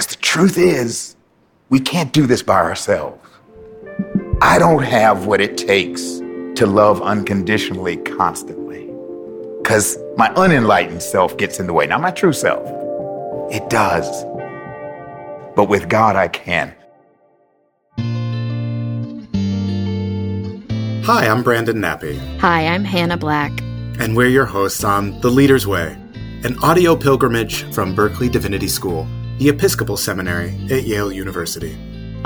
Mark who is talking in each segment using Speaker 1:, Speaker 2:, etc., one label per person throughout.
Speaker 1: Because the truth is, we can't do this by ourselves. I don't have what it takes to love unconditionally constantly. Because my unenlightened self gets in the way, not my true self. It does. But with God, I can.
Speaker 2: Hi, I'm Brandon Nappi.
Speaker 3: Hi, I'm Hannah Black.
Speaker 2: And we're your hosts on The Leader's Way, an audio pilgrimage from Berkeley Divinity School, the Episcopal Seminary at Yale University.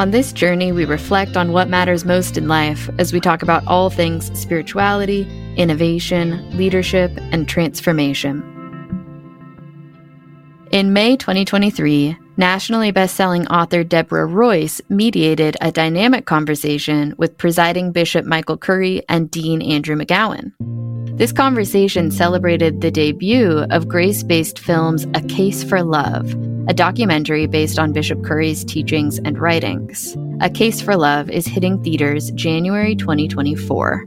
Speaker 3: On this journey, we reflect on what matters most in life as we talk about all things spirituality, innovation, leadership, and transformation. In May 2023, nationally best-selling author Deborah Royce mediated a dynamic conversation with presiding Bishop Michael Curry and Dean Andrew McGowan. This conversation celebrated the debut of grace-based films A Case for Love, a documentary based on Bishop Curry's teachings and writings. A Case for Love is hitting theaters January 2024.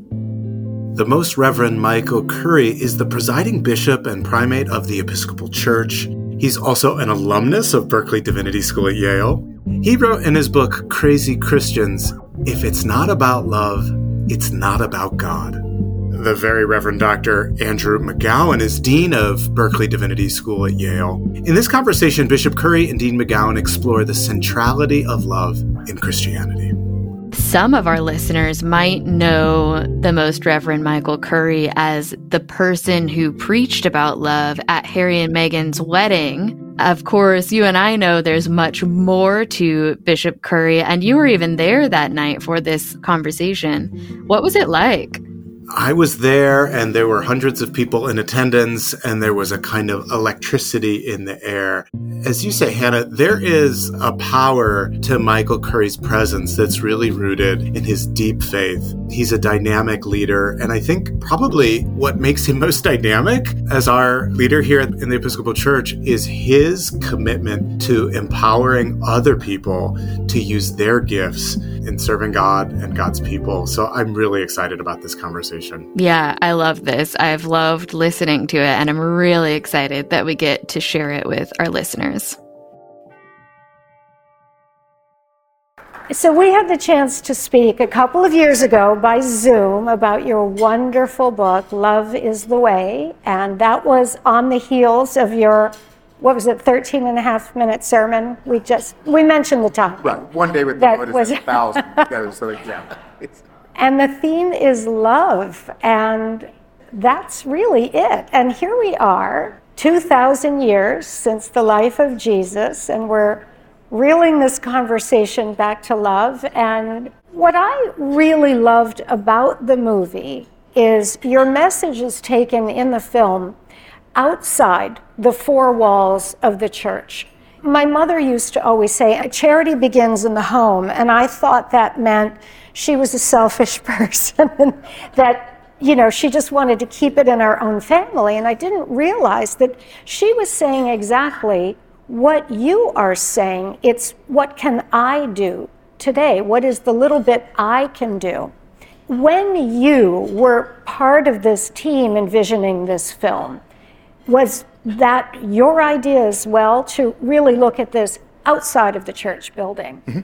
Speaker 2: The Most Reverend Michael Curry is the presiding bishop and primate of the Episcopal Church. He's also an alumnus of Berkeley Divinity School at Yale. He wrote in his book, Crazy Christians If it's not about love, it's not about God. The very Reverend Dr. Andrew McGowan is Dean of Berkeley Divinity School at Yale. In this conversation, Bishop Curry and Dean McGowan explore the centrality of love in Christianity.
Speaker 3: Some of our listeners might know the Most Reverend Michael Curry as the person who preached about love at Harry and Meghan's wedding. Of course, you and I know there's much more to Bishop Curry, and you were even there that night for this conversation. What was it like?
Speaker 2: I was there, and there were hundreds of people in attendance, and there was a kind of electricity in the air. As you say, Hannah, there is a power to Michael Curry's presence that's really rooted in his deep faith. He's a dynamic leader, and I think probably what makes him most dynamic as our leader here in the Episcopal Church is his commitment to empowering other people to use their gifts in serving God and God's people. So I'm really excited about this conversation conversation.
Speaker 3: Yeah, I love this. I've loved listening to it, and I'm really excited that we get to share it with our listeners.
Speaker 4: So, we had the chance to speak a couple of years ago by Zoom about your wonderful book, Love is the Way. And that was on the heels of your, what was it, 13 and a half minute sermon? We just, we mentioned the time.
Speaker 1: Right. One day with
Speaker 4: That
Speaker 1: the Lord
Speaker 4: was-
Speaker 1: is a thousand. so, yeah.
Speaker 4: And the theme is love. And that's really it. And here we are, 2,000 years since the life of Jesus, and we're reeling this conversation back to love. And what I really loved about the movie is your message is taken in the film outside the four walls of the church. My mother used to always say, charity begins in the home. And I thought that meant she was a selfish person and that you know, she just wanted to keep it in our own family. And I didn't realize that she was saying exactly what you are saying. It's what can I do today? What is the little bit I can do? When you were part of this team envisioning this film, was that your idea as well to really look at this outside of the church building?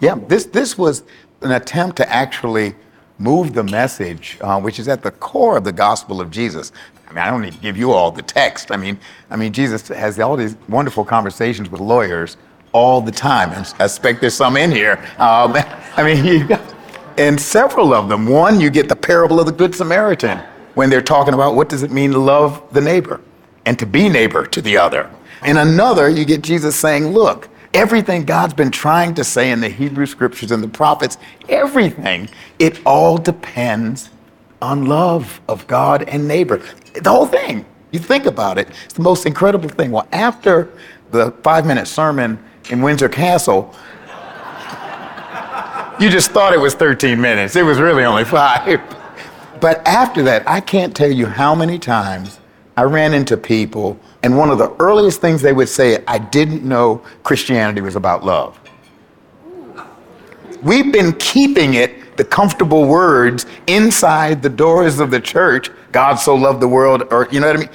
Speaker 1: yeah, this, this was an attempt to actually move the message, uh, which is at the core of the gospel of Jesus. I mean, I don't need to give you all the text. I mean, I mean, Jesus has all these wonderful conversations with lawyers all the time. I expect there's some in here. Um, I mean, you got, and several of them. One, you get the parable of the Good Samaritan when they're talking about what does it mean to love the neighbor and to be neighbor to the other. In another, you get Jesus saying, look, everything God's been trying to say in the Hebrew scriptures and the prophets, everything, it all depends on love of God and neighbor. The whole thing. You think about it, it's the most incredible thing. Well, after the five minute sermon in Windsor Castle, you just thought it was 13 minutes. It was really only five. But after that, I can't tell you how many times I ran into people, and one of the earliest things they would say, I didn't know Christianity was about love. We've been keeping it, the comfortable words, inside the doors of the church. God so loved the world, or you know what I mean?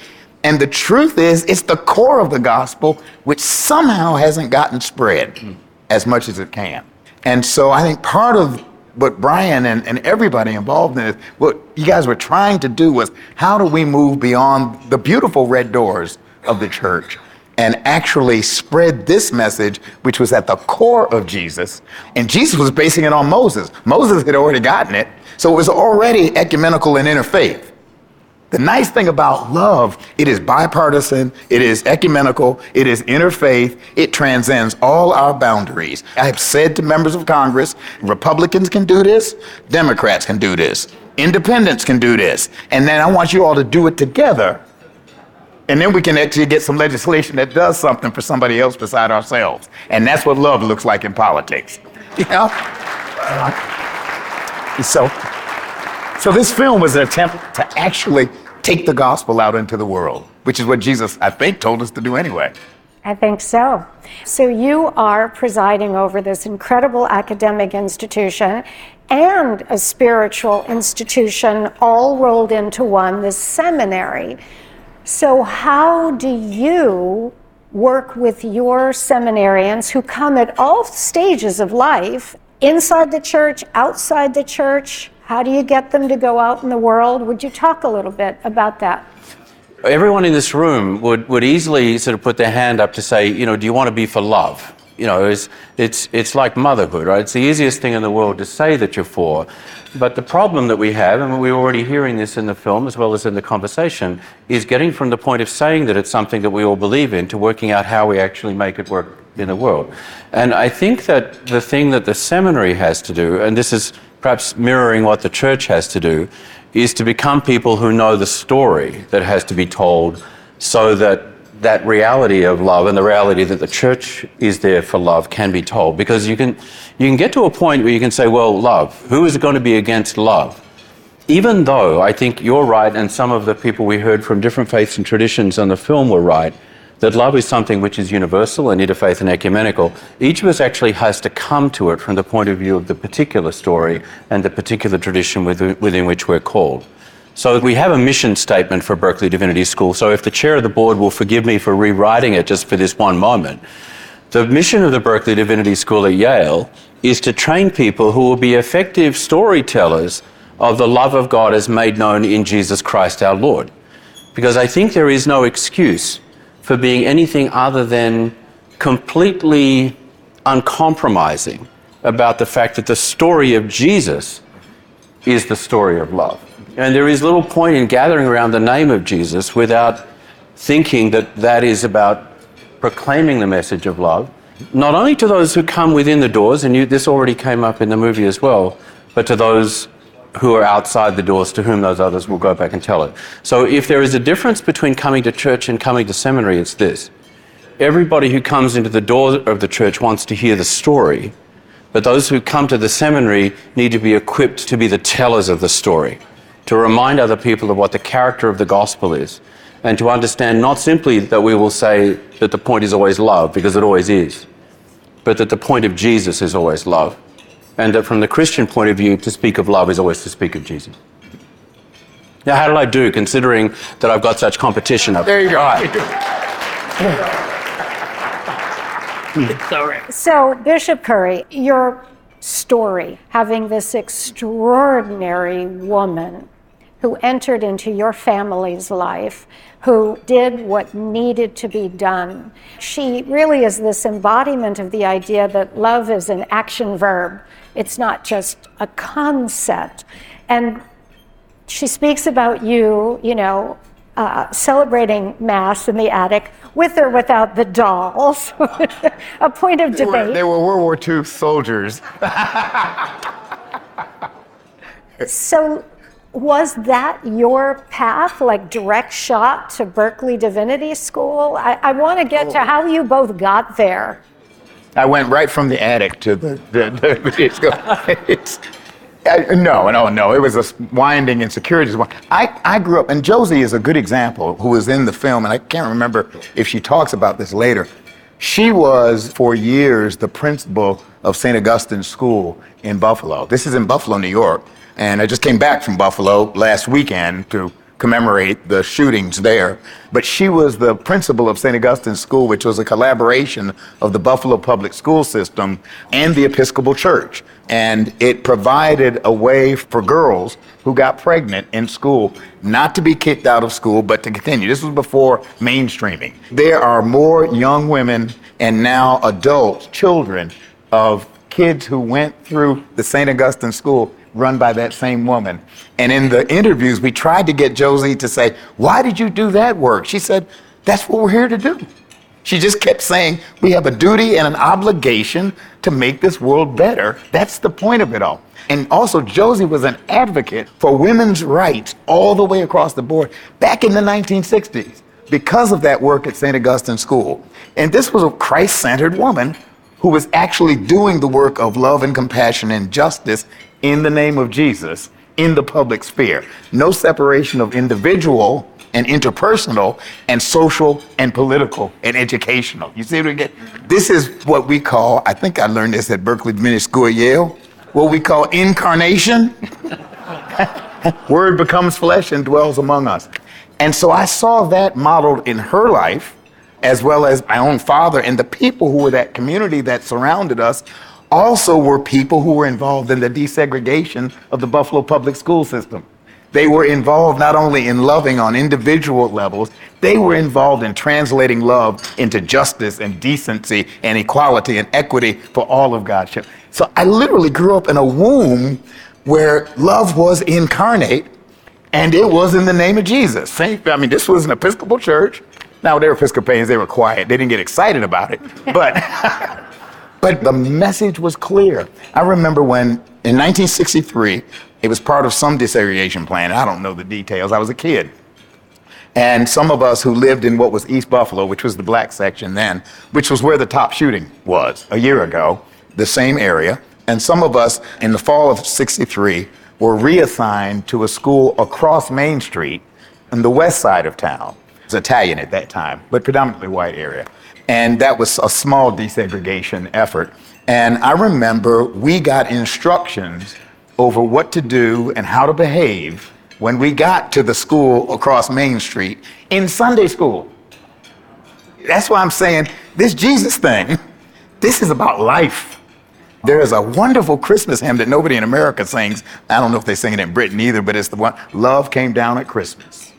Speaker 1: And the truth is, it's the core of the gospel, which somehow hasn't gotten spread as much as it can. And so I think part of what Brian and, and everybody involved in it, what you guys were trying to do was how do we move beyond the beautiful red doors of the church and actually spread this message, which was at the core of Jesus. And Jesus was basing it on Moses. Moses had already gotten it, so it was already ecumenical and interfaith. The nice thing about love, it is bipartisan, it is ecumenical, it is interfaith, it transcends all our boundaries. I have said to members of Congress, Republicans can do this, Democrats can do this, independents can do this, and then I want you all to do it together. And then we can actually get some legislation that does something for somebody else beside ourselves. And that's what love looks like in politics. You know? So, so this film was an attempt to actually take the gospel out into the world, which is what Jesus, I think, told us to do anyway.
Speaker 4: I think so. So you are presiding over this incredible academic institution and a spiritual institution all rolled into one, this seminary. So, how do you work with your seminarians who come at all stages of life, inside the church, outside the church? How do you get them to go out in the world? Would you talk a little bit about that?
Speaker 5: Everyone in this room would, would easily sort of put their hand up to say, you know, do you want to be for love? You know, it's, it's, it's like motherhood, right? It's the easiest thing in the world to say that you're for. But the problem that we have, and we're already hearing this in the film as well as in the conversation, is getting from the point of saying that it's something that we all believe in to working out how we actually make it work in the world. And I think that the thing that the seminary has to do, and this is perhaps mirroring what the church has to do, is to become people who know the story that has to be told so that that reality of love and the reality that the church is there for love can be told. Because you can you can get to a point where you can say well love who is going to be against love? Even though i think you're right and some of the people we heard from different faiths and traditions on the film were right that love is something which is universal and interfaith and ecumenical each of us actually has to come to it from the point of view of the particular story and the particular tradition within which we're called so we have a mission statement for Berkeley Divinity School. So if the chair of the board will forgive me for rewriting it just for this one moment, the mission of the Berkeley Divinity School at Yale is to train people who will be effective storytellers of the love of God as made known in Jesus Christ our Lord. Because I think there is no excuse for being anything other than completely uncompromising about the fact that the story of Jesus is the story of love. And there is little point in gathering around the name of Jesus without thinking that that is about proclaiming the message of love, not only to those who come within the doors, and you, this already came up in the movie as well, but to those who are outside the doors to whom those others will go back and tell it. So if there is a difference between coming to church and coming to seminary, it's this. Everybody who comes into the door of the church wants to hear the story, but those who come to the seminary need to be equipped to be the tellers of the story to remind other people of what the character of the gospel is, and to understand not simply that we will say that the point is always love, because it always is, but that the point of Jesus is always love, and that from the Christian point of view, to speak of love is always to speak of Jesus. Now, how did I do, considering that I've got such competition up
Speaker 1: there? You go.
Speaker 4: So, Bishop Curry, your story, having this extraordinary woman who entered into your family's life, who did what needed to be done. She really is this embodiment of the idea that love is an action verb, it's not just a concept. And she speaks about you, you know, uh, celebrating Mass in the attic with or without the dolls. a point of
Speaker 1: they
Speaker 4: debate.
Speaker 1: Were, they were World War II soldiers.
Speaker 4: so was that your path, like direct shot to Berkeley Divinity School? I, I want to get to how you both got there.
Speaker 1: I went right from the attic to the, the, the it's, I, no, no, no. It was a winding insecurities. I, I grew up, and Josie is a good example who was in the film, and I can't remember if she talks about this later. She was, for years, the principal of St. Augustine's School in Buffalo. This is in Buffalo, New York. And I just came back from Buffalo last weekend to commemorate the shootings there. But she was the principal of St. Augustine's School, which was a collaboration of the Buffalo Public School System and the Episcopal Church. And it provided a way for girls who got pregnant in school not to be kicked out of school, but to continue. This was before mainstreaming. There are more young women and now adults, children of kids who went through the St. Augustine School run by that same woman. And in the interviews, we tried to get Josie to say, Why did you do that work? She said, That's what we're here to do. She just kept saying, We have a duty and an obligation to make this world better. That's the point of it all. And also, Josie was an advocate for women's rights all the way across the board back in the 1960s because of that work at St. Augustine School. And this was a Christ centered woman who was actually doing the work of love and compassion and justice in the name of Jesus in the public sphere. No separation of individual and interpersonal and social and political and educational. You see what get? This is what we call, I think I learned this at Berkeley Divinity School at Yale, what we call incarnation. Word becomes flesh and dwells among us. And so I saw that modeled in her life, as well as my own father and the people who were that community that surrounded us also were people who were involved in the desegregation of the Buffalo public school system. They were involved not only in loving on individual levels, they were involved in translating love into justice and decency and equality and equity for all of God's children. So I literally grew up in a womb where love was incarnate and it was in the name of Jesus. I mean, this was an Episcopal church. Now, they were Episcopalians, they were quiet, they didn't get excited about it. But But the message was clear. I remember when in 1963, it was part of some desegregation plan. I don't know the details. I was a kid. And some of us who lived in what was East Buffalo, which was the black section then, which was where the top shooting was a year ago, the same area. And some of us in the fall of 63 were reassigned to a school across Main Street on the west side of town. It was Italian at that time, but predominantly white area. And that was a small desegregation effort. And I remember we got instructions over what to do and how to behave when we got to the school across Main Street in Sunday school. That's why I'm saying this Jesus thing, this is about life. There is a wonderful Christmas hymn that nobody in America sings. I don't know if they sing it in Britain either, but it's the one Love Came Down at Christmas.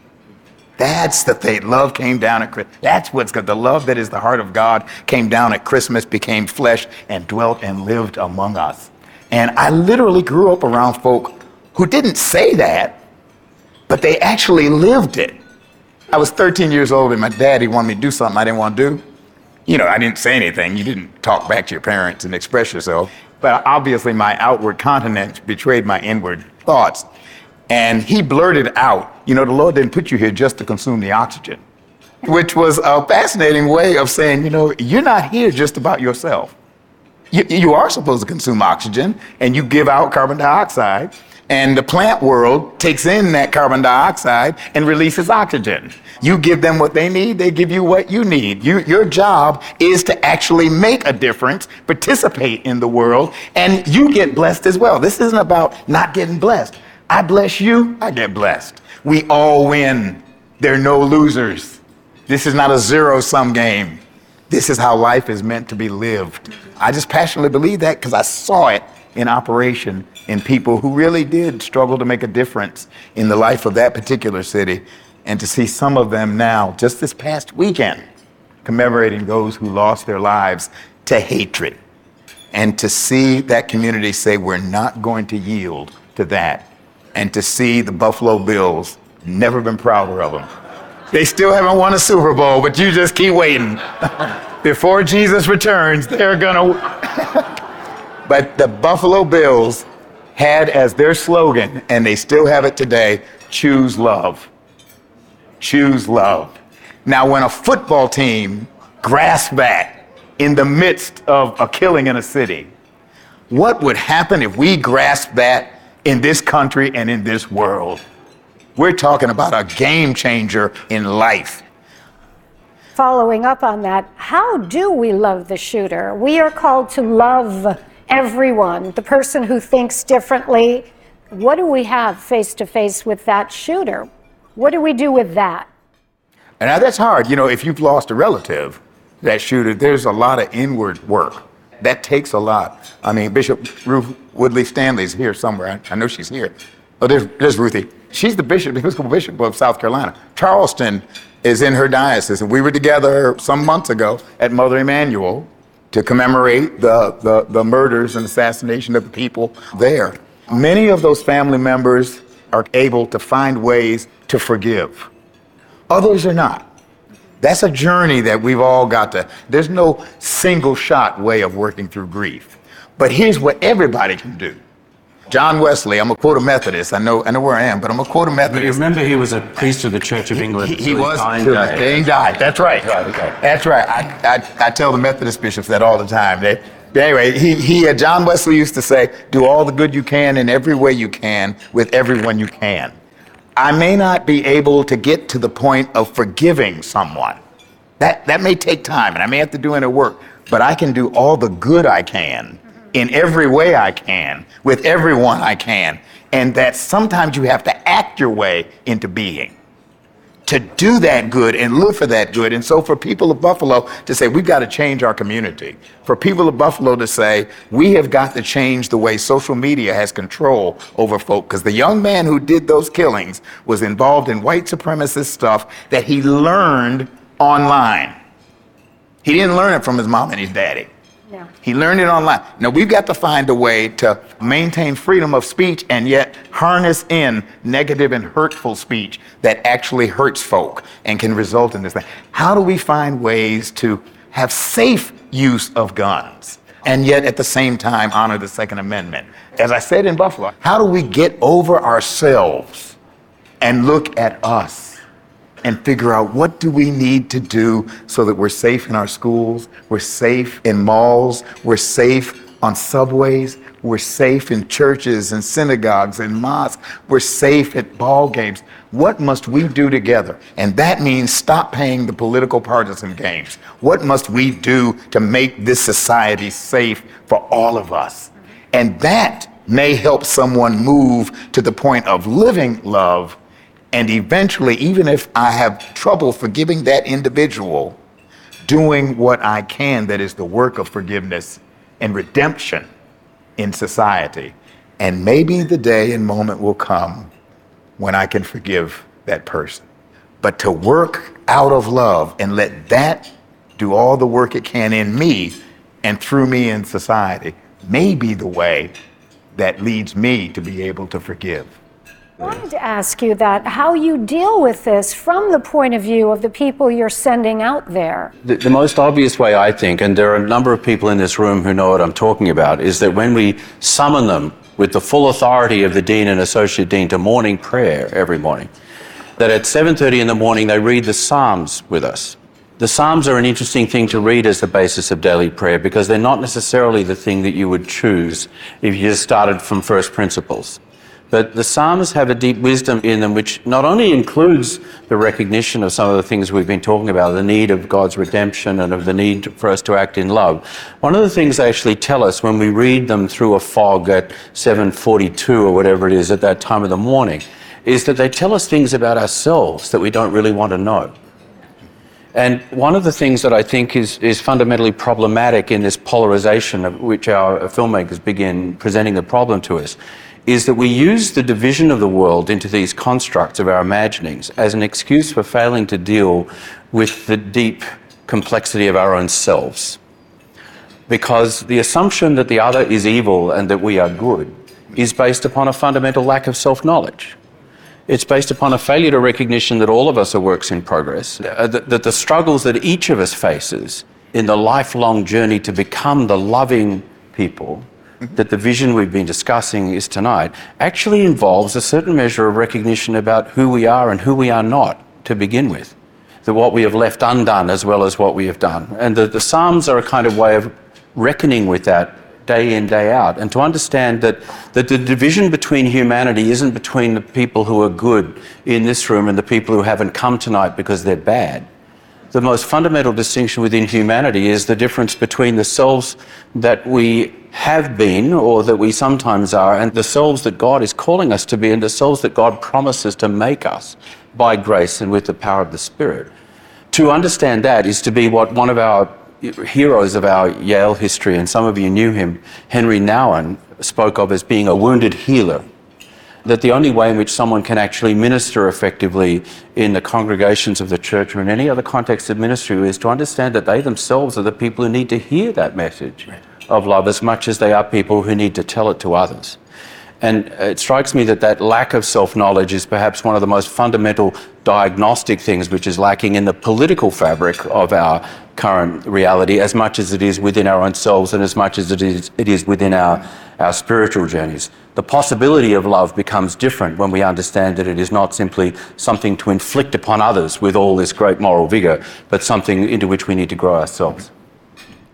Speaker 1: That's the thing. Love came down at Christmas. That's what's good. The love that is the heart of God came down at Christmas, became flesh, and dwelt and lived among us. And I literally grew up around folk who didn't say that, but they actually lived it. I was 13 years old, and my daddy wanted me to do something I didn't want to do. You know, I didn't say anything. You didn't talk back to your parents and express yourself. But obviously, my outward countenance betrayed my inward thoughts. And he blurted out, You know, the Lord didn't put you here just to consume the oxygen, which was a fascinating way of saying, You know, you're not here just about yourself. You, you are supposed to consume oxygen and you give out carbon dioxide. And the plant world takes in that carbon dioxide and releases oxygen. You give them what they need, they give you what you need. You, your job is to actually make a difference, participate in the world, and you get blessed as well. This isn't about not getting blessed. I bless you, I get blessed. We all win. There are no losers. This is not a zero sum game. This is how life is meant to be lived. I just passionately believe that because I saw it in operation in people who really did struggle to make a difference in the life of that particular city. And to see some of them now, just this past weekend, commemorating those who lost their lives to hatred. And to see that community say, we're not going to yield to that and to see the Buffalo Bills, never been prouder of them. They still haven't won a Super Bowl, but you just keep waiting. Before Jesus returns, they're gonna. but the Buffalo Bills had as their slogan, and they still have it today choose love. Choose love. Now, when a football team grasps that in the midst of a killing in a city, what would happen if we grasped that in this country and in this world. We're talking about a game changer in life.
Speaker 4: Following up on that, how do we love the shooter? We are called to love everyone, the person who thinks differently. What do we have face to face with that shooter? What do we do with that?
Speaker 1: And now that's hard. You know, if you've lost a relative, that shooter, there's a lot of inward work. That takes a lot. I mean, Bishop Ruth Woodliff-Stanley's here somewhere. I, I know she's here. Oh, there's, there's Ruthie. She's the bishop, the Episcopal Bishop of South Carolina. Charleston is in her diocese. And we were together some months ago at Mother Emanuel to commemorate the, the, the murders and assassination of the people there. Many of those family members are able to find ways to forgive. Others are not. That's a journey that we've all got to. There's no single shot way of working through grief. But here's what everybody can do. John Wesley, I'm gonna quote a Methodist. I know, I know where I am, but I'm gonna quote a
Speaker 5: But you remember he was a priest of the Church of England.
Speaker 1: He, he
Speaker 5: his
Speaker 1: was
Speaker 5: dying
Speaker 1: the he died. That's right.
Speaker 5: Right, okay.
Speaker 1: That's right. I, I, I tell the Methodist bishops that all the time. They, anyway, he, he uh, John Wesley used to say, "Do all the good you can in every way you can with everyone you can." I may not be able to get to the point of forgiving someone. That that may take time, and I may have to do inner work. But I can do all the good I can in every way I can with everyone I can, and that sometimes you have to act your way into being to do that good and live for that good. And so for people of Buffalo to say, we've got to change our community. For people of Buffalo to say, we have got to change the way social media has control over folk. Because the young man who did those killings was involved in white supremacist stuff that he learned online. He didn't learn it from his mom and his daddy. He learned it online. Now we've got to find a way to maintain freedom of speech and yet harness in negative and hurtful speech that actually hurts folk and can result in this thing. How do we find ways to have safe use of guns and yet at the same time honor the Second Amendment? As I said in Buffalo, how do we get over ourselves and look at us? And figure out what do we need to do so that we're safe in our schools, we're safe in malls, we're safe on subways, we're safe in churches and synagogues and mosques, we're safe at ball games. What must we do together? And that means stop playing the political partisan games. What must we do to make this society safe for all of us? And that may help someone move to the point of living love and eventually, even if I have trouble forgiving that individual, doing what I can that is the work of forgiveness and redemption in society. And maybe the day and moment will come when I can forgive that person. But to work out of love and let that do all the work it can in me and through me in society may be the way that leads me to be able to forgive.
Speaker 4: I wanted to ask you that how you deal with this from the point of view of the people you're sending out there.
Speaker 5: The, the most obvious way, I think, and there are a number of people in this room who know what I'm talking about, is that when we summon them with the full authority of the dean and associate dean to morning prayer every morning, that at 7:30 in the morning they read the Psalms with us. The Psalms are an interesting thing to read as the basis of daily prayer because they're not necessarily the thing that you would choose if you just started from first principles. But the Psalms have a deep wisdom in them, which not only includes the recognition of some of the things we've been talking about, the need of God's redemption and of the need for us to act in love. One of the things they actually tell us when we read them through a fog at 7:42 or whatever it is at that time of the morning, is that they tell us things about ourselves that we don't really want to know. And one of the things that I think is, is fundamentally problematic in this polarization of which our filmmakers begin presenting the problem to us is that we use the division of the world into these constructs of our imaginings as an excuse for failing to deal with the deep complexity of our own selves. Because the assumption that the other is evil and that we are good is based upon a fundamental lack of self knowledge. It's based upon a failure to recognition that all of us are works in progress, uh, that, that the struggles that each of us faces in the lifelong journey to become the loving people that the vision we've been discussing is tonight actually involves a certain measure of recognition about who we are and who we are not to begin with. That what we have left undone as well as what we have done. And the, the Psalms are a kind of way of reckoning with that day in, day out, and to understand that, that the division between humanity isn't between the people who are good in this room and the people who haven't come tonight because they're bad. The most fundamental distinction within humanity is the difference between the selves that we have been or that we sometimes are and the selves that God is calling us to be and the selves that God promises to make us by grace and with the power of the Spirit. To understand that is to be what one of our heroes of our Yale history, and some of you knew him, Henri Nouwen, spoke of as being a wounded healer. That the only way in which someone can actually minister effectively in the congregations of the church or in any other context of ministry is to understand that they themselves are the people who need to hear that message right. of love as much as they are people who need to tell it to others. And it strikes me that that lack of self knowledge is perhaps one of the most fundamental diagnostic things which is lacking in the political fabric of our current reality, as much as it is within our own selves and as much as it is, it is within our, our spiritual journeys. The possibility of love becomes different when we understand that it is not simply something to inflict upon others with all this great moral vigor, but something into which we need to grow ourselves.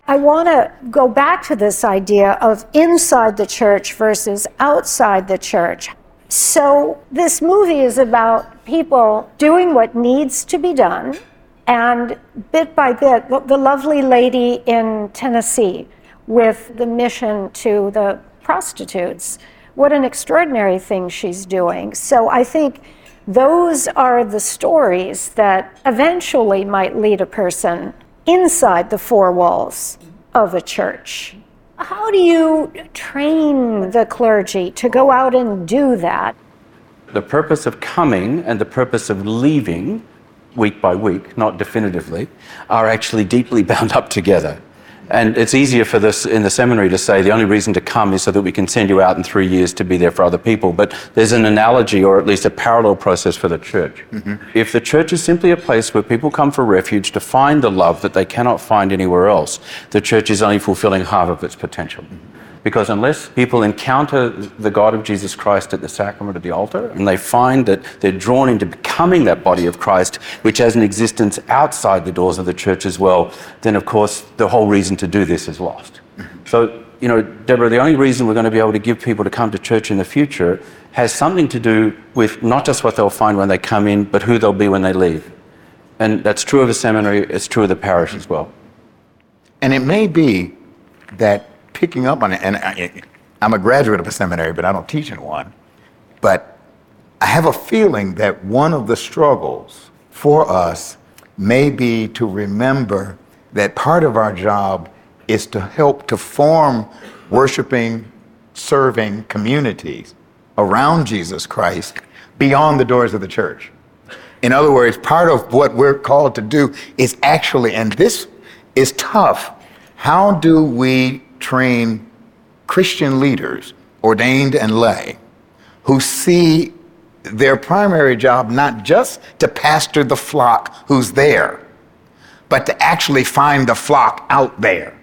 Speaker 4: I want to go back to this idea of inside the church versus outside the church. So, this movie is about people doing what needs to be done, and bit by bit, the lovely lady in Tennessee with the mission to the prostitutes. What an extraordinary thing she's doing. So, I think those are the stories that eventually might lead a person inside the four walls of a church. How do you train the clergy to go out and do that?
Speaker 5: The purpose of coming and the purpose of leaving, week by week, not definitively, are actually deeply bound up together. And it's easier for this in the seminary to say the only reason to come is so that we can send you out in three years to be there for other people. But there's an analogy or at least a parallel process for the church. Mm-hmm. If the church is simply a place where people come for refuge to find the love that they cannot find anywhere else, the church is only fulfilling half of its potential. Mm-hmm. Because unless people encounter the God of Jesus Christ at the sacrament of the altar and they find that they're drawn into becoming that body of Christ, which has an existence outside the doors of the church as well, then of course the whole reason to do this is lost. So, you know, Deborah, the only reason we're going to be able to give people to come to church in the future has something to do with not just what they'll find when they come in, but who they'll be when they leave. And that's true of the seminary, it's true of the parish as well.
Speaker 1: And it may be that picking up on it. And I, I'm a graduate of a seminary, but I don't teach in one. But I have a feeling that one of the struggles for us may be to remember that part of our job is to help to form worshiping, serving communities around Jesus Christ beyond the doors of the church. In other words, part of what we're called to do is actually, and this is tough, how do we train Christian leaders, ordained and lay, who see their primary job not just to pastor the flock who's there, but to actually find the flock out there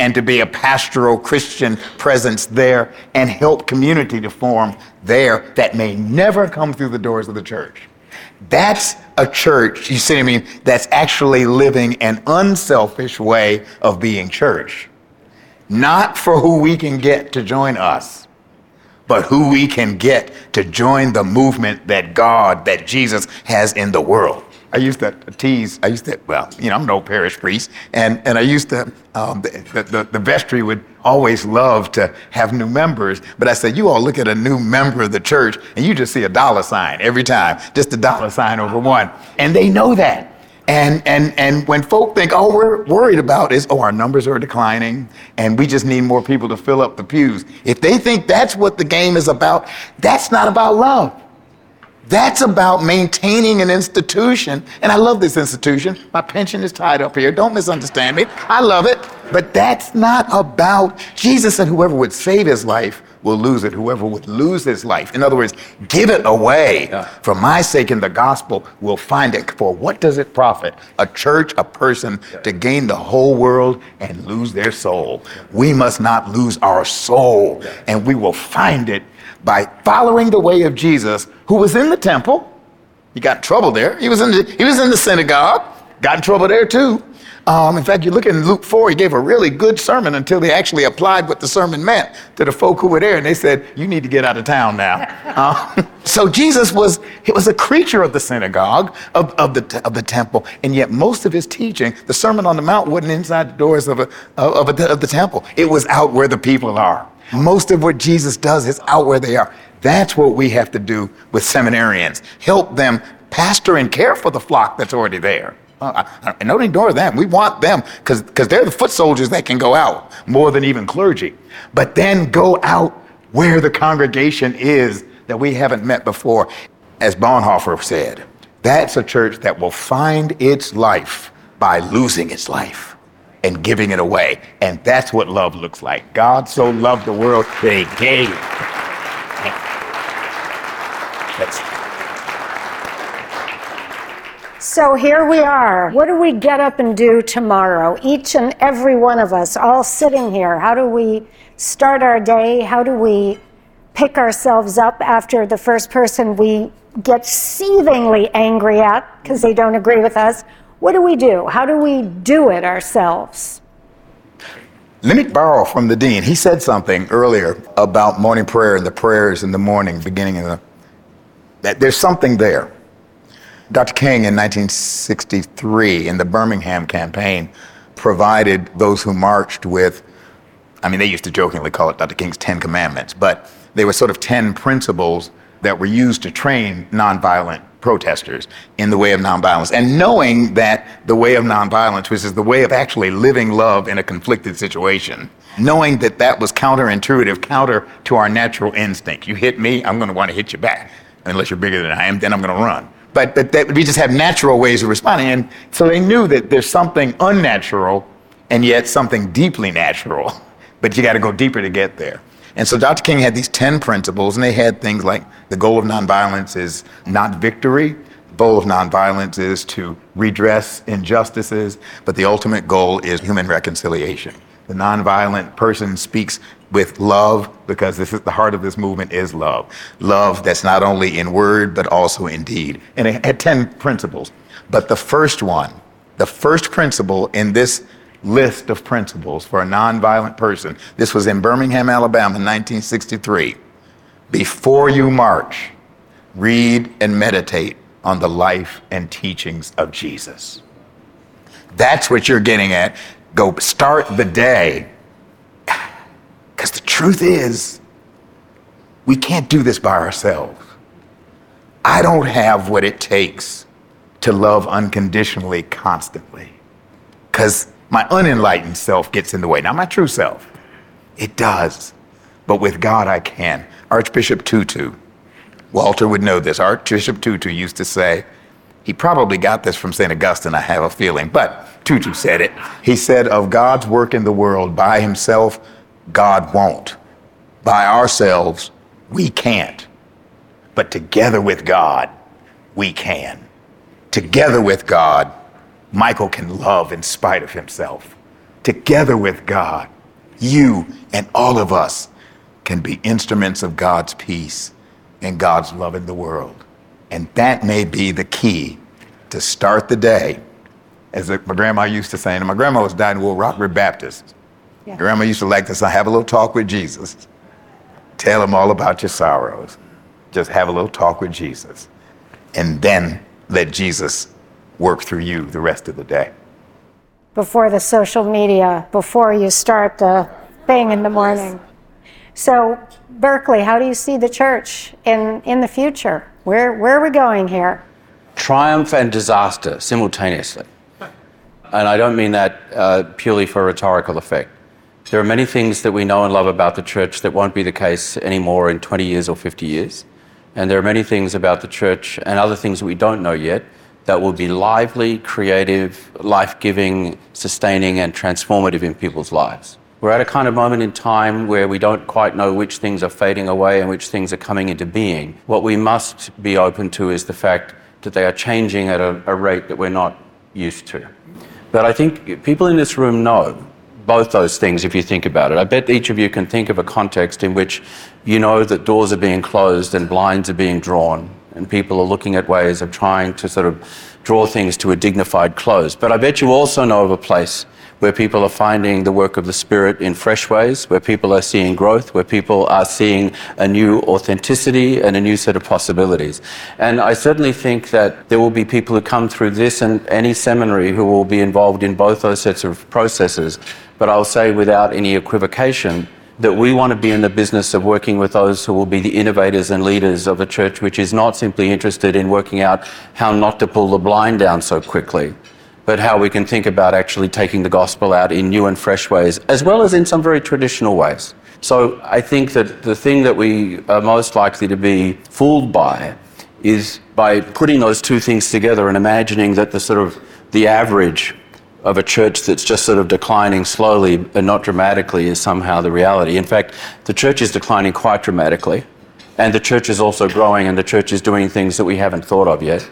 Speaker 1: and to be a pastoral Christian presence there and help community to form there that may never come through the doors of the church. That's a church, you see what I mean, that's actually living an unselfish way of being church not for who we can get to join us, but who we can get to join the movement that God, that Jesus has in the world. I used to tease, I used to, well, you know, I'm no parish priest, and, and I used to, um, the, the, the vestry would always love to have new members, but I said, you all look at a new member of the church, and you just see a dollar sign every time, just a dollar sign over one. And they know that. And, and, and when folk think, all we're worried about is, oh, our numbers are declining and we just need more people to fill up the pews. If they think that's what the game is about, that's not about love. That's about maintaining an institution. And I love this institution. My pension is tied up here. Don't misunderstand me. I love it. But that's not about, Jesus said, whoever would save his life will lose it. Whoever would lose his life, in other words, give it away yeah. for my sake in the gospel, will find it. For what does it profit a church, a person yeah. to gain the whole world and lose their soul? We must not lose our soul, and we will find it by following the way of Jesus, who was in the temple. He got in trouble there. He was in the, he was in the synagogue, got in trouble there too. Um, in fact, you look in Luke 4, he gave a really good sermon until they actually applied what the sermon meant to the folk who were there, and they said, You need to get out of town now. Uh, so Jesus was, he was a creature of the synagogue, of, of, the, of the temple, and yet most of his teaching, the Sermon on the Mount, wasn't inside the doors of, a, of, a, of the temple, it was out where the people are. Most of what Jesus does is out where they are. That's what we have to do with seminarians help them pastor and care for the flock that's already there. Uh, I, I don't ignore them. We want them because they're the foot soldiers that can go out more than even clergy. But then go out where the congregation is that we haven't met before. As Bonhoeffer said, that's a church that will find its life by losing its life and giving it away. And that's what love looks like. God so loved the world he gave. That's,
Speaker 4: So here we are. What do we get up and do tomorrow? Each and every one of us, all sitting here. How do we start our day? How do we pick ourselves up after the first person we get seethingly angry at because they don't agree with us? What do we do? How do we do it ourselves?
Speaker 1: Let me borrow from the dean. He said something earlier about morning prayer and the prayers in the morning, beginning of the. That there's something there. Dr. King in 1963 in the Birmingham campaign provided those who marched with, I mean, they used to jokingly call it Dr. King's Ten Commandments, but they were sort of 10 principles that were used to train nonviolent protesters in the way of nonviolence. And knowing that the way of nonviolence, which is the way of actually living love in a conflicted situation, knowing that that was counterintuitive, counter to our natural instinct. You hit me, I'm going to want to hit you back. Unless you're bigger than I am, then I'm going to run but, that we just have natural ways of responding. And so they knew that there's something unnatural and yet something deeply natural, but you got to go deeper to get there. And so Dr. King had these 10 principles, and they had things like the goal of nonviolence is not victory, the goal of nonviolence is to redress injustices, but the ultimate goal is human reconciliation. The nonviolent person speaks with love because this is the heart of this movement is love. Love that's not only in word but also in deed. And it had 10 principles. But the first one, the first principle in this list of principles for a nonviolent person, this was in Birmingham, Alabama in 1963. Before you march, read and meditate on the life and teachings of Jesus. That's what you're getting at go start the day. Truth is, we can't do this by ourselves. I don't have what it takes to love unconditionally constantly. Because my unenlightened self gets in the way. Not my true self. It does. But with God, I can. Archbishop Tutu, Walter would know this. Archbishop Tutu used to say, he probably got this from St. Augustine, I have a feeling, but Tutu said it. He said, Of God's work in the world by himself, God won't. By ourselves, we can't. But together with God, we can. Together with God, Michael can love in spite of himself. Together with God, you and all of us can be instruments of God's peace and God's love in the world. And that may be the key to start the day. As my grandma used to say, and my grandma was dying in Rockford Baptist. Yeah. Grandma used to like to say, have a little talk with Jesus. Tell him all about your sorrows. Just have a little talk with Jesus. And then let Jesus work through you the rest of the day.
Speaker 4: Before the social media, before you start the thing in the morning. So, Berkeley, how do you see the church in, in the future? Where, where are we going here?
Speaker 5: Triumph and disaster simultaneously. And I don't mean that uh, purely for rhetorical effect. There are many things that we know and love about the church that won't be the case anymore in 20 years or 50 years. And there are many things about the church and other things that we don't know yet that will be lively, creative, life giving, sustaining, and transformative in people's lives. We're at a kind of moment in time where we don't quite know which things are fading away and which things are coming into being. What we must be open to is the fact that they are changing at a, a rate that we're not used to. But I think people in this room know both those things if you think about it. I bet each of you can think of a context in which you know that doors are being closed and blinds are being drawn and people are looking at ways of trying to sort of draw things to a dignified close. But I bet you also know of a place where people are finding the work of the Spirit in fresh ways, where people are seeing growth, where people are seeing a new authenticity and a new set of possibilities. And I certainly think that there will be people who come through this and any seminary who will be involved in both those sets of processes. But I'll say without any equivocation that we want to be in the business of working with those who will be the innovators and leaders of a church which is not simply interested in working out how not to pull the blind down so quickly, but how we can think about actually taking the gospel out in new and fresh ways, as well as in some very traditional ways. So I think that the thing that we are most likely to be fooled by is by putting those two things together and imagining that the sort of the average of a church that's just sort of declining slowly and not dramatically is somehow the reality. In fact, the church is declining quite dramatically, and the church is also growing, and the church is doing things that we haven't thought of yet.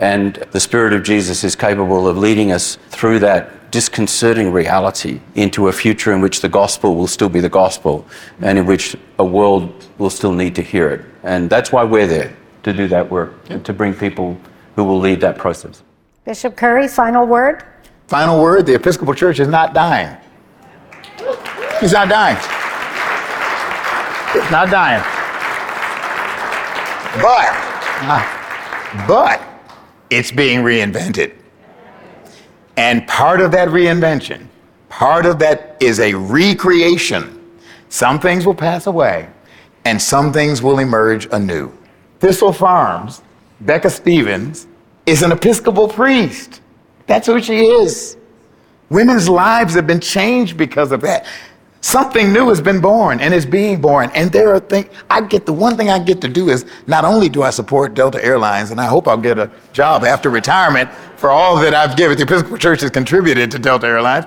Speaker 5: And the Spirit of Jesus is capable of leading us through that disconcerting reality into a future in which the gospel will still be the gospel and in which a world will still need to hear it. And that's why we're there to do that work, and to bring people who will lead that process.
Speaker 4: Bishop Curry, final word?
Speaker 1: Final word the Episcopal Church is not dying. It's not dying. It's not dying. But, uh, but it's being reinvented. And part of that reinvention, part of that is a recreation. Some things will pass away, and some things will emerge anew. Thistle Farms, Becca Stevens, is an Episcopal priest. That's who she is. Women's lives have been changed because of that. Something new has been born and is being born. And there are things, I get the one thing I get to do is not only do I support Delta Airlines, and I hope I'll get a job after retirement for all that I've given, the Episcopal Church has contributed to Delta Airlines,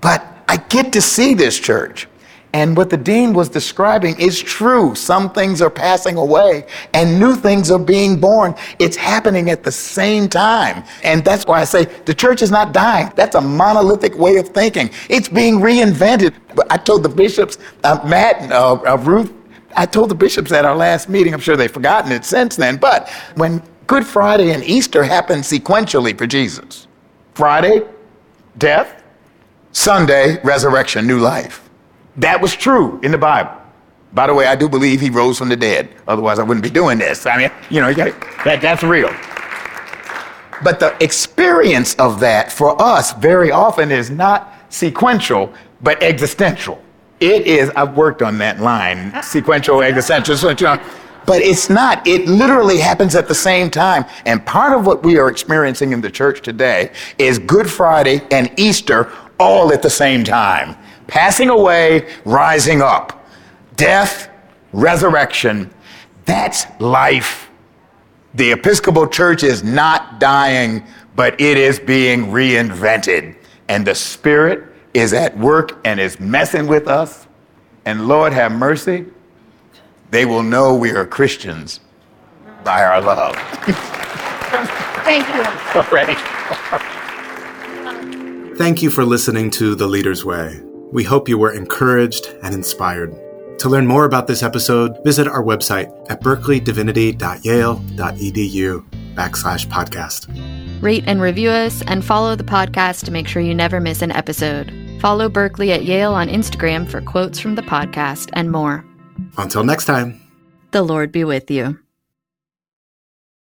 Speaker 1: but I get to see this church. And what the dean was describing is true. Some things are passing away and new things are being born. It's happening at the same time. And that's why I say the church is not dying. That's a monolithic way of thinking. It's being reinvented. I told the bishops, uh, Matt and uh, uh, Ruth, I told the bishops at our last meeting, I'm sure they've forgotten it since then, but when Good Friday and Easter happened sequentially for Jesus Friday, death, Sunday, resurrection, new life. That was true in the Bible. By the way, I do believe he rose from the dead. Otherwise, I wouldn't be doing this. I mean, you know, that, that's real. But the experience of that for us very often is not sequential, but existential. It is, I've worked on that line, sequential, existential, but it's not. It literally happens at the same time. And part of what we are experiencing in the church today is Good Friday and Easter all at the same time passing away, rising up. Death, resurrection. That's life. The Episcopal Church is not dying, but it is being reinvented. And the Spirit is at work and is messing with us. And Lord have mercy, they will know we are Christians by our love.
Speaker 4: Thank you.
Speaker 1: Already.
Speaker 2: Thank you for listening to The Leader's Way. We hope you were encouraged and inspired. To learn more about this episode, visit our website at berkeleydivinity.yale.edu backslash podcast.
Speaker 3: Rate and review us and follow the podcast to make sure you never miss an episode. Follow Berkeley at Yale on Instagram for quotes from the podcast and more.
Speaker 2: Until next time.
Speaker 3: The Lord be with you.